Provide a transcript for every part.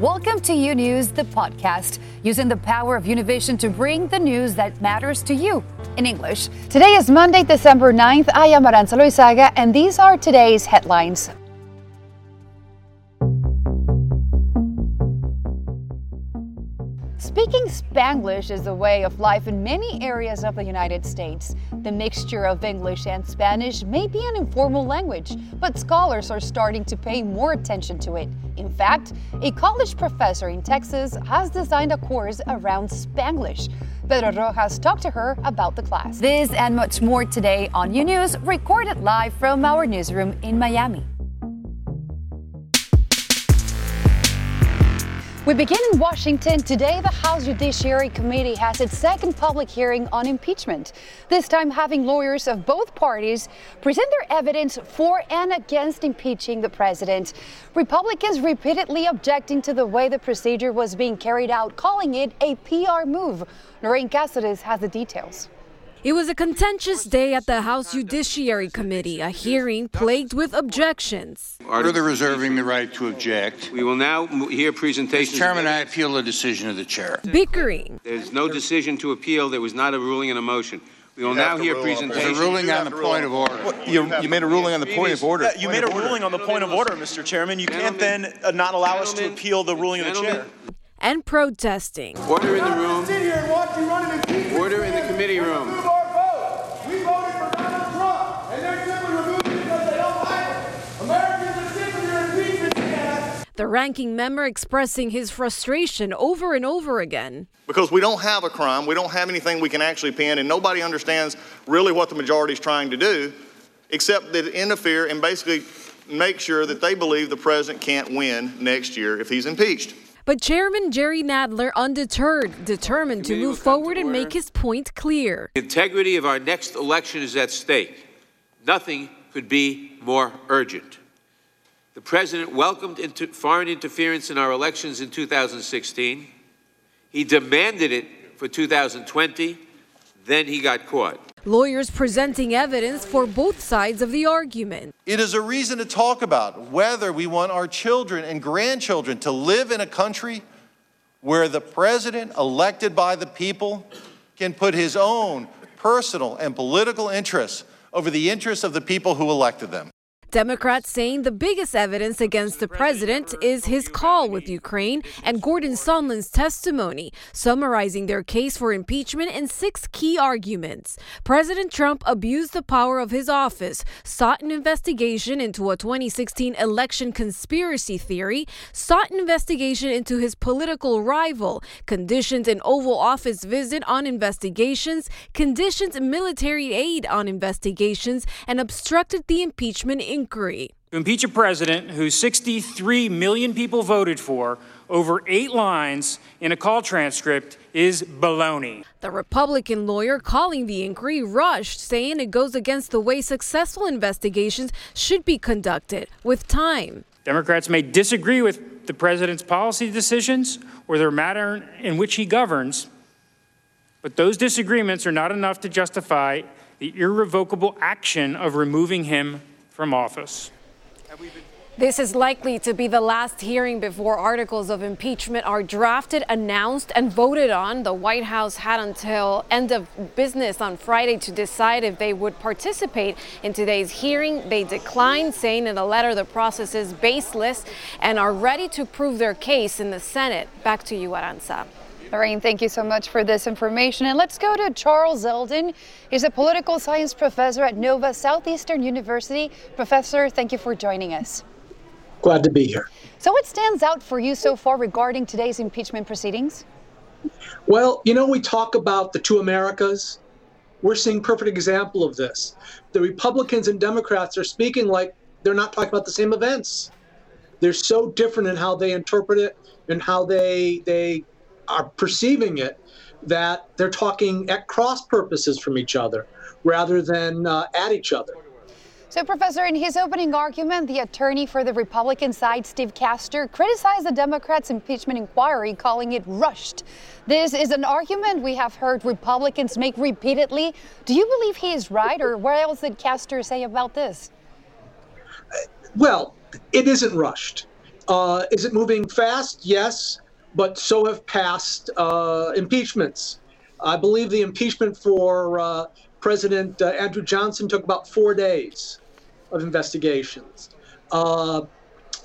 Welcome to U News, the podcast, using the power of Univision to bring the news that matters to you in English. Today is Monday, December 9th. I am Aranza Loizaga, and these are today's headlines. Speaking Spanglish is a way of life in many areas of the United States. The mixture of English and Spanish may be an informal language, but scholars are starting to pay more attention to it. In fact, a college professor in Texas has designed a course around Spanglish. Pedro Rojas talked to her about the class. This and much more today on U News, recorded live from our newsroom in Miami. We begin in Washington. Today, the House Judiciary Committee has its second public hearing on impeachment. This time, having lawyers of both parties present their evidence for and against impeaching the president. Republicans repeatedly objecting to the way the procedure was being carried out, calling it a PR move. Noreen Cáceres has the details. It was a contentious day at the House Judiciary Committee, a hearing plagued with objections. Further reserving the right to object. We will now hear presentations. Mr. Chairman, I appeal the decision of the chair. Bickering. There's no decision to appeal. There was not a ruling and a motion. We will now hear presentations. There's a ruling on the point of order. Well, you, you made a ruling on the point of order. You made a ruling on the point of order, Mr. Chairman. You can't then uh, not allow us to appeal the ruling of the chair. And protesting. Order in the room. Order in the committee room. We voted for Donald Trump, and they're simply removing because they don't like him. Americans are sick of your impeachment scandal. The ranking member expressing his frustration over and over again. Because we don't have a crime, we don't have anything we can actually pin, and nobody understands really what the majority is trying to do, except that interfere and basically make sure that they believe the president can't win next year if he's impeached. But Chairman Jerry Nadler undeterred, determined to move come to forward and make his point clear. The integrity of our next election is at stake. Nothing could be more urgent. The president welcomed inter- foreign interference in our elections in 2016. He demanded it for 2020. Then he got caught. Lawyers presenting evidence for both sides of the argument. It is a reason to talk about whether we want our children and grandchildren to live in a country where the president, elected by the people, can put his own personal and political interests over the interests of the people who elected them. Democrats saying the biggest evidence against the president is his call with Ukraine and Gordon Sondland's testimony, summarizing their case for impeachment in six key arguments. President Trump abused the power of his office, sought an investigation into a 2016 election conspiracy theory, sought an investigation into his political rival, conditioned an Oval Office visit on investigations, conditioned military aid on investigations, and obstructed the impeachment. To impeach a president who 63 million people voted for over eight lines in a call transcript is baloney. The Republican lawyer calling the inquiry rushed, saying it goes against the way successful investigations should be conducted with time. Democrats may disagree with the president's policy decisions or the manner in which he governs, but those disagreements are not enough to justify the irrevocable action of removing him from office. This is likely to be the last hearing before articles of impeachment are drafted, announced, and voted on. The White House had until end of business on Friday to decide if they would participate in today's hearing. They declined, saying in a letter the process is baseless and are ready to prove their case in the Senate. Back to you, Aranza. Lorraine, thank you so much for this information. And let's go to Charles Zelden. He's a political science professor at Nova Southeastern University. Professor, thank you for joining us. Glad to be here. So, what stands out for you so far regarding today's impeachment proceedings? Well, you know, we talk about the two Americas. We're seeing perfect example of this. The Republicans and Democrats are speaking like they're not talking about the same events. They're so different in how they interpret it and how they they are perceiving it that they're talking at cross purposes from each other rather than uh, at each other. So, Professor, in his opening argument, the attorney for the Republican side, Steve Castor, criticized the Democrats' impeachment inquiry, calling it rushed. This is an argument we have heard Republicans make repeatedly. Do you believe he is right, or what else did Castor say about this? Well, it isn't rushed. Uh, is it moving fast? Yes, but so have past uh, impeachments. I believe the impeachment for uh, President uh, Andrew Johnson took about four days of investigations. Uh,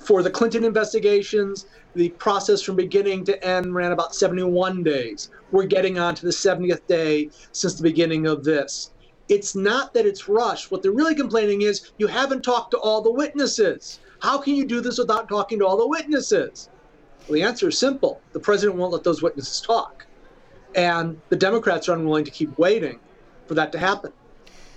for the Clinton investigations, the process from beginning to end ran about 71 days. We're getting on to the 70th day since the beginning of this. It's not that it's rushed. What they're really complaining is you haven't talked to all the witnesses. How can you do this without talking to all the witnesses? Well, the answer is simple the president won't let those witnesses talk. And the Democrats are unwilling to keep waiting for that to happen.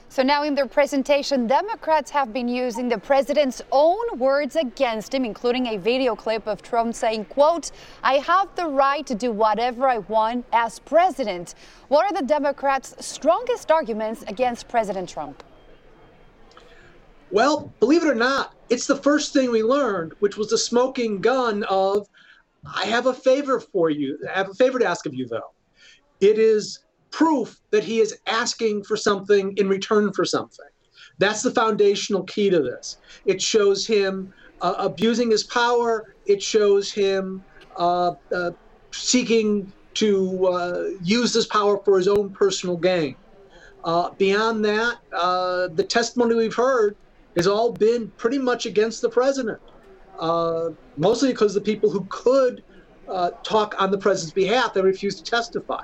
So now in their presentation, Democrats have been using the president's own words against him, including a video clip of Trump saying, quote, I have the right to do whatever I want as president. What are the Democrats' strongest arguments against President Trump? Well, believe it or not, it's the first thing we learned, which was the smoking gun of, I have a favor for you. I have a favor to ask of you, though. It is proof that he is asking for something in return for something. That's the foundational key to this. It shows him uh, abusing his power, it shows him uh, uh, seeking to uh, use this power for his own personal gain. Uh, beyond that, uh, the testimony we've heard has all been pretty much against the president, mostly because the people who could talk on the president's behalf have refused to testify.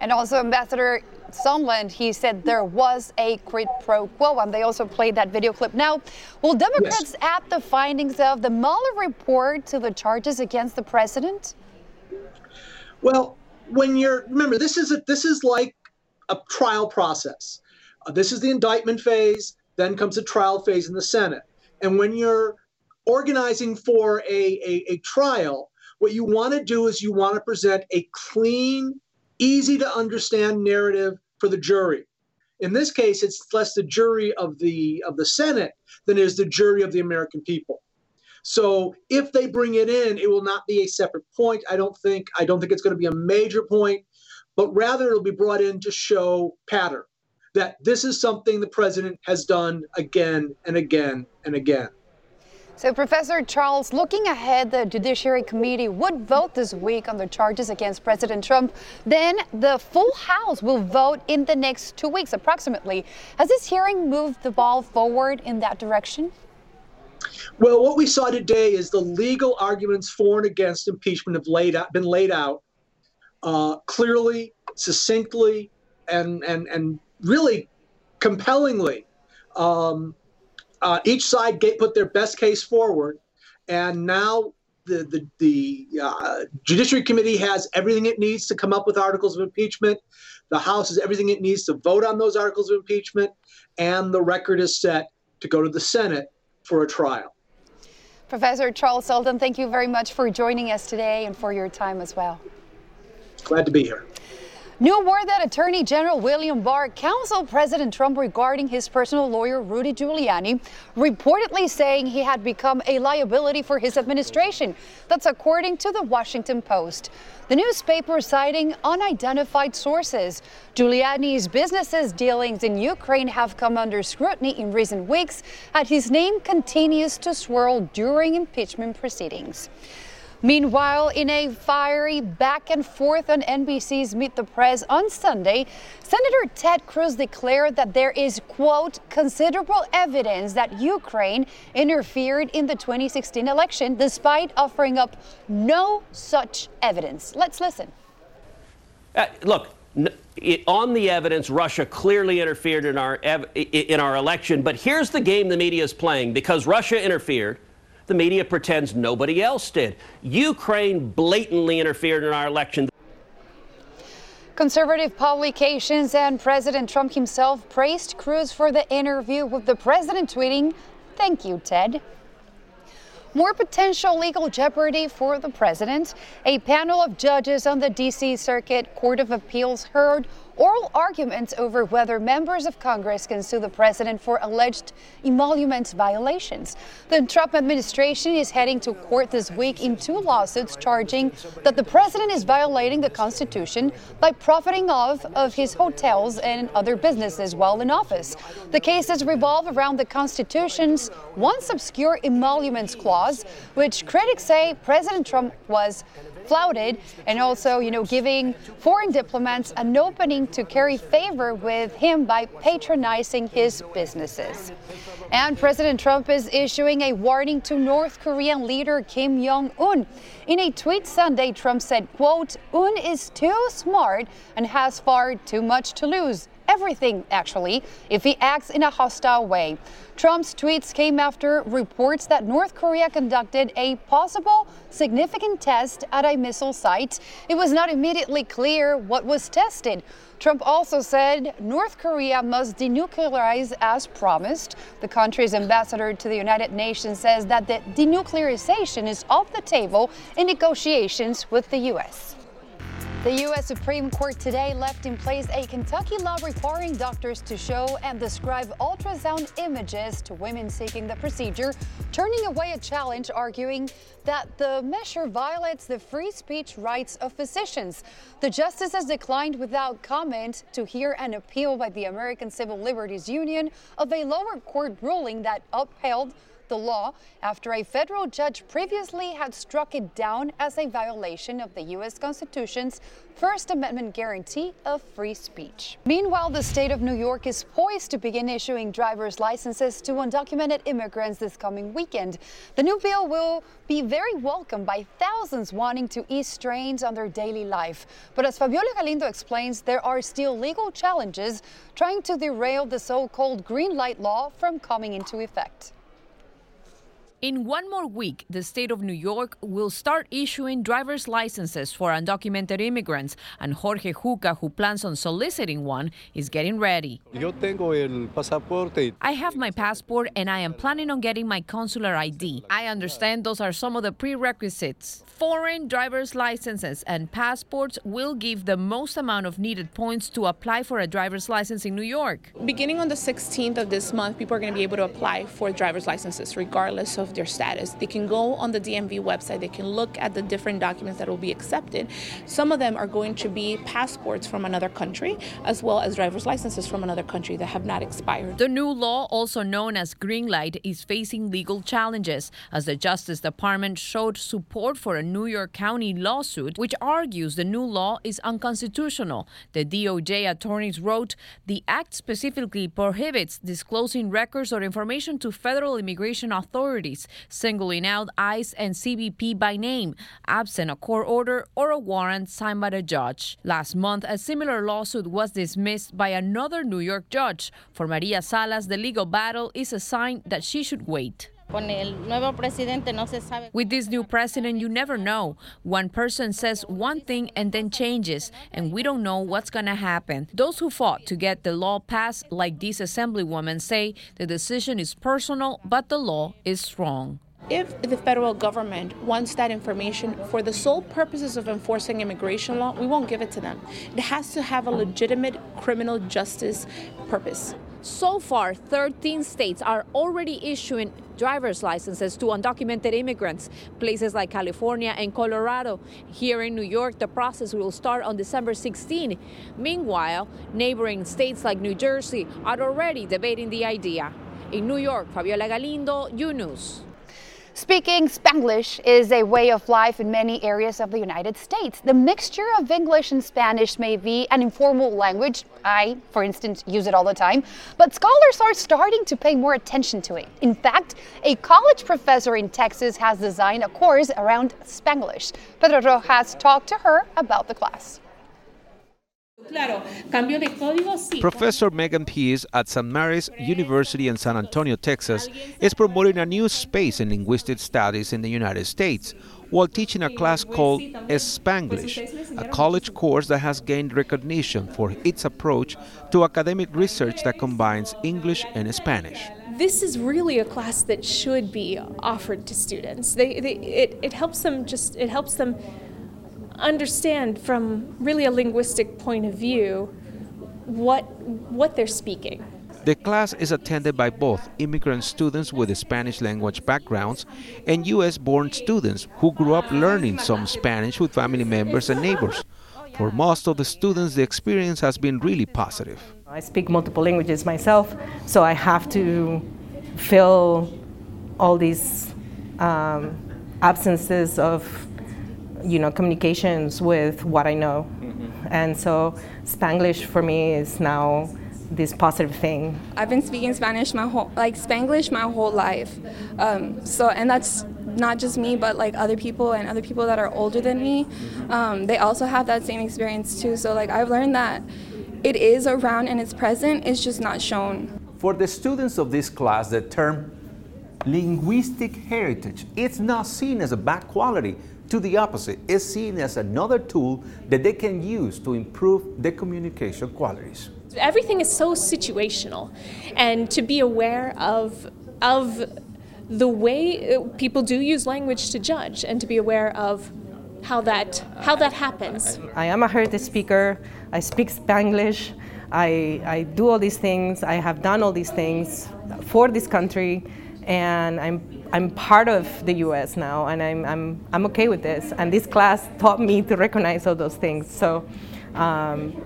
And also, Ambassador Sondland, he said there was a quid pro quo, and they also played that video clip. Now, will Democrats yes. add the findings of the Mueller report to the charges against the president? Well, when you're remember, this is a, this is like a trial process. Uh, this is the indictment phase. Then comes the trial phase in the Senate. And when you're organizing for a, a, a trial, what you want to do is you want to present a clean easy to understand narrative for the jury. In this case, it's less the jury of the of the Senate than it is the jury of the American people. So if they bring it in, it will not be a separate point. I don't think I don't think it's going to be a major point, but rather it'll be brought in to show pattern that this is something the president has done again and again and again. So, Professor Charles, looking ahead, the Judiciary Committee would vote this week on the charges against President Trump. Then the full House will vote in the next two weeks, approximately. Has this hearing moved the ball forward in that direction? Well, what we saw today is the legal arguments for and against impeachment have laid out, been laid out uh, clearly, succinctly, and and and really compellingly. Um, uh, each side get, put their best case forward, and now the the, the uh, Judiciary Committee has everything it needs to come up with articles of impeachment. The House has everything it needs to vote on those articles of impeachment, and the record is set to go to the Senate for a trial. Professor Charles Sondland, thank you very much for joining us today and for your time as well. Glad to be here. New word that Attorney General William Barr counseled President Trump regarding his personal lawyer, Rudy Giuliani, reportedly saying he had become a liability for his administration. That's according to the Washington Post. The newspaper citing unidentified sources. Giuliani's business's dealings in Ukraine have come under scrutiny in recent weeks as his name continues to swirl during impeachment proceedings. Meanwhile, in a fiery back and forth on NBC's Meet the Press on Sunday, Senator Ted Cruz declared that there is, quote, considerable evidence that Ukraine interfered in the 2016 election, despite offering up no such evidence. Let's listen. Uh, look, it, on the evidence, Russia clearly interfered in our in our election. But here's the game the media is playing: because Russia interfered, the media pretends nobody else did. Ukraine blatantly interfered in our election. Conservative publications and President Trump himself praised Cruz for the interview with the president, tweeting, Thank you, Ted. More potential legal jeopardy for the president. A panel of judges on the D.C. Circuit Court of Appeals heard oral arguments over whether members of Congress can sue the president for alleged emoluments violations. The Trump administration is heading to court this week in two lawsuits charging that the president is violating the Constitution by profiting off of his hotels and other businesses while in office. The cases revolve around the Constitution's once obscure emoluments clause, which critics say President Trump was flouted and also, you know, giving foreign diplomats an opening to curry favor with him by patronizing his businesses. And President Trump is issuing a warning to North Korean leader Kim Jong-un. In a tweet Sunday, Trump said, quote, Un is too smart and has far too much to lose everything, actually, if he acts in a hostile way. Trump's tweets came after reports that North Korea conducted a possible significant test at a missile site. It was not immediately clear what was tested. Trump also said North Korea must denuclearize as promised. The country's ambassador to the United Nations says that the denuclearization is off the table in negotiations with the U.S. The U.S. Supreme Court today left in place a Kentucky law requiring doctors to show and describe ultrasound images to women seeking the procedure, turning away a challenge arguing that the measure violates the free speech rights of physicians. The justice has declined without comment to hear an appeal by the American Civil Liberties Union of a lower court ruling that upheld the law after a federal judge previously had struck it down as a violation of the U.S. Constitution's First Amendment guarantee of free speech. Meanwhile, the state of New York is poised to begin issuing driver's licenses to undocumented immigrants this coming weekend. The new bill will be very welcomed by thousands wanting to ease strains on their daily life. But as Fabiola Galindo explains, there are still legal challenges trying to derail the so called green light law from coming into effect. In one more week, the state of New York will start issuing driver's licenses for undocumented immigrants, and Jorge Juca, who plans on soliciting one, is getting ready. Yo tengo el pasaporte. I have my passport and I am planning on getting my consular ID. I understand those are some of the prerequisites. Foreign driver's licenses and passports will give the most amount of needed points to apply for a driver's license in New York. Beginning on the 16th of this month, people are going to be able to apply for driver's licenses regardless of their status. They can go on the DMV website, they can look at the different documents that will be accepted. Some of them are going to be passports from another country, as well as driver's licenses from another country that have not expired. The new law, also known as Green Light, is facing legal challenges as the Justice Department showed support for a New York County lawsuit which argues the new law is unconstitutional. The DOJ attorneys wrote the act specifically prohibits disclosing records or information to federal immigration authorities, singling out ICE and CBP by name, absent a court order or a warrant signed by the judge. Last month, a similar lawsuit was dismissed by another New York judge. For Maria Salas, the legal battle is a sign that she should wait. With this new president, you never know. One person says one thing and then changes, and we don't know what's going to happen. Those who fought to get the law passed, like this assemblywoman, say the decision is personal, but the law is strong. If the federal government wants that information for the sole purposes of enforcing immigration law, we won't give it to them. It has to have a legitimate criminal justice purpose. So far, 13 states are already issuing driver's licenses to undocumented immigrants, places like California and Colorado. Here in New York, the process will start on December 16. Meanwhile, neighboring states like New Jersey are already debating the idea. In New York, Fabiola Galindo, U News. Speaking Spanglish is a way of life in many areas of the United States. The mixture of English and Spanish may be an informal language. I, for instance, use it all the time. But scholars are starting to pay more attention to it. In fact, a college professor in Texas has designed a course around Spanglish. Pedro Rojas talked to her about the class. Professor Megan Pease at St. Mary's University in San Antonio, Texas, is promoting a new space in linguistic studies in the United States while teaching a class called Spanglish, a college course that has gained recognition for its approach to academic research that combines English and Spanish. This is really a class that should be offered to students. They, they, it, it helps them just it helps them understand from really a linguistic point of view what what they're speaking. The class is attended by both immigrant students with Spanish language backgrounds and US born students who grew up learning some Spanish with family members and neighbors. For most of the students, the experience has been really positive. I speak multiple languages myself, so I have to fill all these um, absences of you know communications with what I know. Mm-hmm. And so Spanglish for me is now this positive thing. I've been speaking Spanish my whole like Spanglish my whole life. Um, so and that's not just me, but like other people and other people that are older than me. Um, they also have that same experience too. So like I've learned that it is around and it's present. It's just not shown. For the students of this class, the term linguistic heritage it's not seen as a bad quality. To the opposite, it's seen as another tool that they can use to improve their communication qualities. Everything is so situational, and to be aware of of the way uh, people do use language to judge, and to be aware of how that how that happens. I am a heritage speaker. I speak Spanglish. I, I do all these things. I have done all these things for this country, and I'm I'm part of the U.S. now, and I'm I'm I'm okay with this. And this class taught me to recognize all those things. So. Um,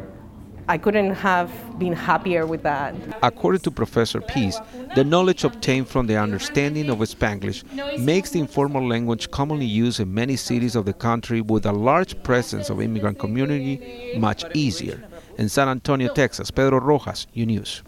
I couldn't have been happier with that. According to Professor Pease, the knowledge obtained from the understanding of Spanglish makes the informal language commonly used in many cities of the country with a large presence of immigrant community much easier. In San Antonio, Texas, Pedro Rojas, UNews.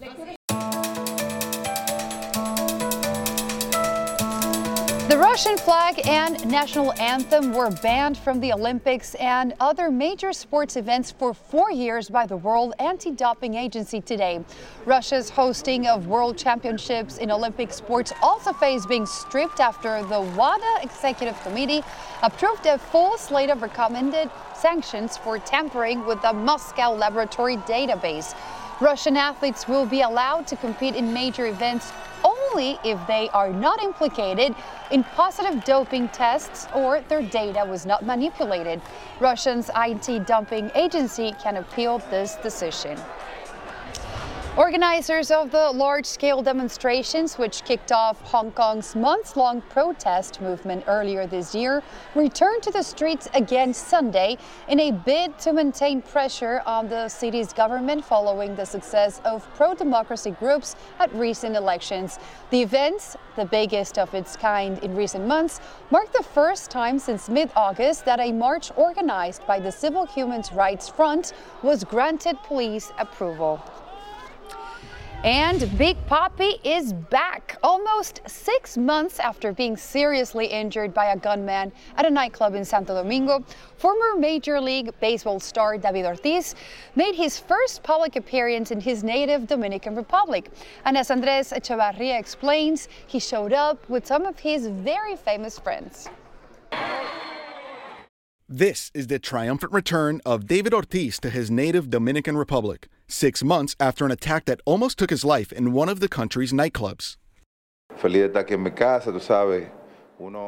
Russian flag and national anthem were banned from the Olympics and other major sports events for four years by the World Anti-Doping Agency today. Russia's hosting of World Championships in Olympic sports also faced being stripped after the WADA Executive Committee approved a full slate of recommended sanctions for tampering with the Moscow laboratory database. Russian athletes will be allowed to compete in major events only if they are not implicated in positive doping tests or their data was not manipulated. Russia's anti-doping agency can appeal this decision. Organizers of the large-scale demonstrations, which kicked off Hong Kong's months-long protest movement earlier this year, returned to the streets again Sunday in a bid to maintain pressure on the city's government following the success of pro-democracy groups at recent elections. The events, the biggest of its kind in recent months, marked the first time since mid-August that a march organized by the Civil Human Rights Front was granted police approval. And Big Papi is back almost six months after being seriously injured by a gunman at a nightclub in Santo Domingo. Former Major League Baseball star David Ortiz made his first public appearance in his native Dominican Republic. And as Andres Echevarria explains, he showed up with some of his very famous friends. This is the triumphant return of David Ortiz to his native Dominican Republic, six months after an attack that almost took his life in one of the country's nightclubs.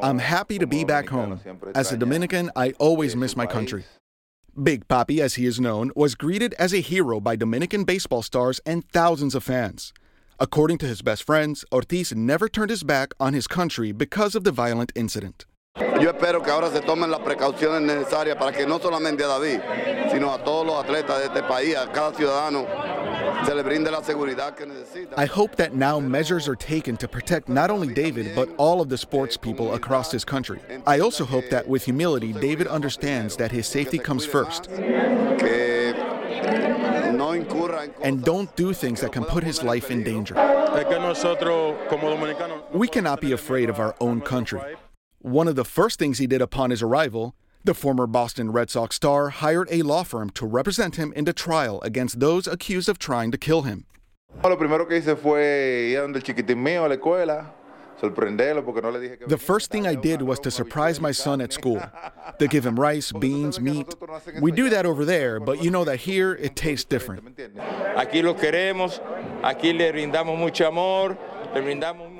I'm happy to be back home. As a Dominican, I always miss my country. Big Papi, as he is known, was greeted as a hero by Dominican baseball stars and thousands of fans. According to his best friends, Ortiz never turned his back on his country because of the violent incident. Yo espero que ahora se tomen las precauciones necesarias para que no solamente a David, sino a todos los atletas de este país, a cada ciudadano, se le brinde la seguridad que necesita. I hope that now measures are taken to protect not only David, but all of the sports people across his country. I also hope that with humility, David understands that his safety comes first. And don't do things that can put his life in danger. We cannot be afraid of our own country. One of the first things he did upon his arrival, the former Boston Red Sox star hired a law firm to represent him in the trial against those accused of trying to kill him. Lo primero que hice fue ir donde el chiquitín mío a la escuela, sorprenderlo porque no le dije que The first thing I did was to surprise my son at school. To give him rice, beans, meat. We do that over there, but you know that here it tastes different. Aquí lo queremos, aquí le brindamos mucho amor.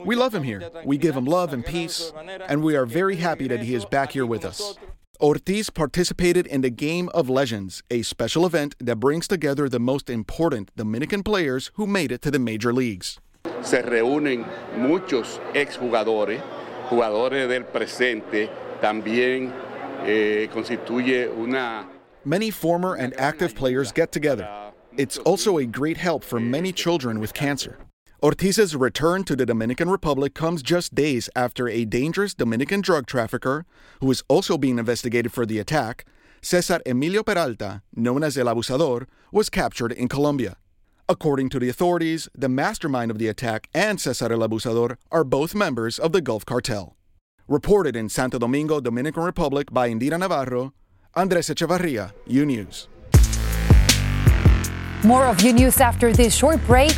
We love him here. We give him love and peace, and we are very happy that he is back here with us. Ortiz participated in the Game of Legends, a special event that brings together the most important Dominican players who made it to the major leagues. Se reúnen muchos exjugadores, jugadores del presente, también eh, constituye una Many former and active players get together. It's also a great help for many children with cancer. Ortiz's return to the Dominican Republic comes just days after a dangerous Dominican drug trafficker, who is also being investigated for the attack, Cesar Emilio Peralta, known as El Abusador, was captured in Colombia. According to the authorities, the mastermind of the attack and Cesar El Abusador are both members of the Gulf Cartel. Reported in Santo Domingo, Dominican Republic by Indira Navarro, Andres Echevarria, U News. More of U News after this short break.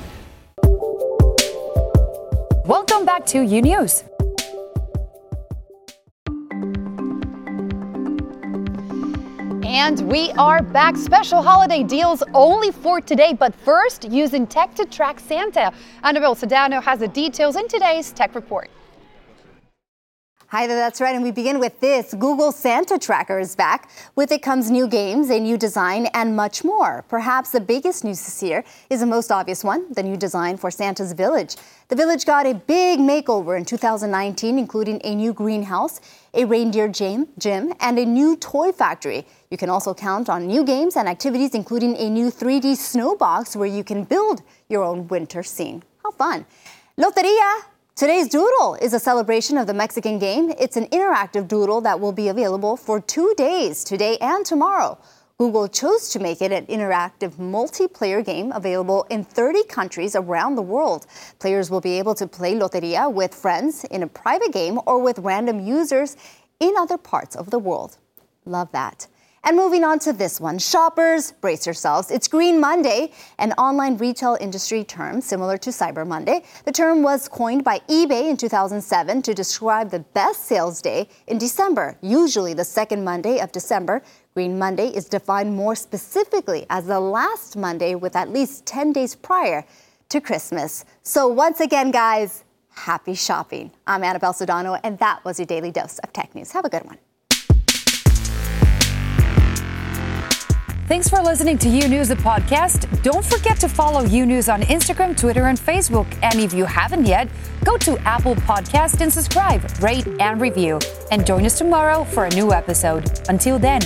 Welcome back to U News. And we are back. Special holiday deals only for today. But first, using tech to track Santa. Annabelle Sedano has the details in today's Tech Report. Hi there, that's right. And we begin with this. Google Santa Tracker is back. With it comes new games, a new design, and much more. Perhaps the biggest news this year is the most obvious one the new design for Santa's Village. The village got a big makeover in 2019, including a new greenhouse, a reindeer gym, and a new toy factory. You can also count on new games and activities, including a new 3D snowbox where you can build your own winter scene. How fun! Loteria Today's doodle is a celebration of the Mexican game. It's an interactive doodle that will be available for two days, today and tomorrow. Google chose to make it an interactive multiplayer game available in 30 countries around the world. Players will be able to play Loteria with friends in a private game or with random users in other parts of the world. Love that. And moving on to this one, shoppers, brace yourselves. It's Green Monday, an online retail industry term similar to Cyber Monday. The term was coined by eBay in 2007 to describe the best sales day in December, usually the second Monday of December. Green Monday is defined more specifically as the last Monday with at least 10 days prior to Christmas. So once again, guys, happy shopping. I'm Annabelle Sedano, and that was your daily dose of tech news. Have a good one. Thanks for listening to U News, the podcast. Don't forget to follow U News on Instagram, Twitter, and Facebook. And if you haven't yet, go to Apple Podcast and subscribe, rate, and review. And join us tomorrow for a new episode. Until then,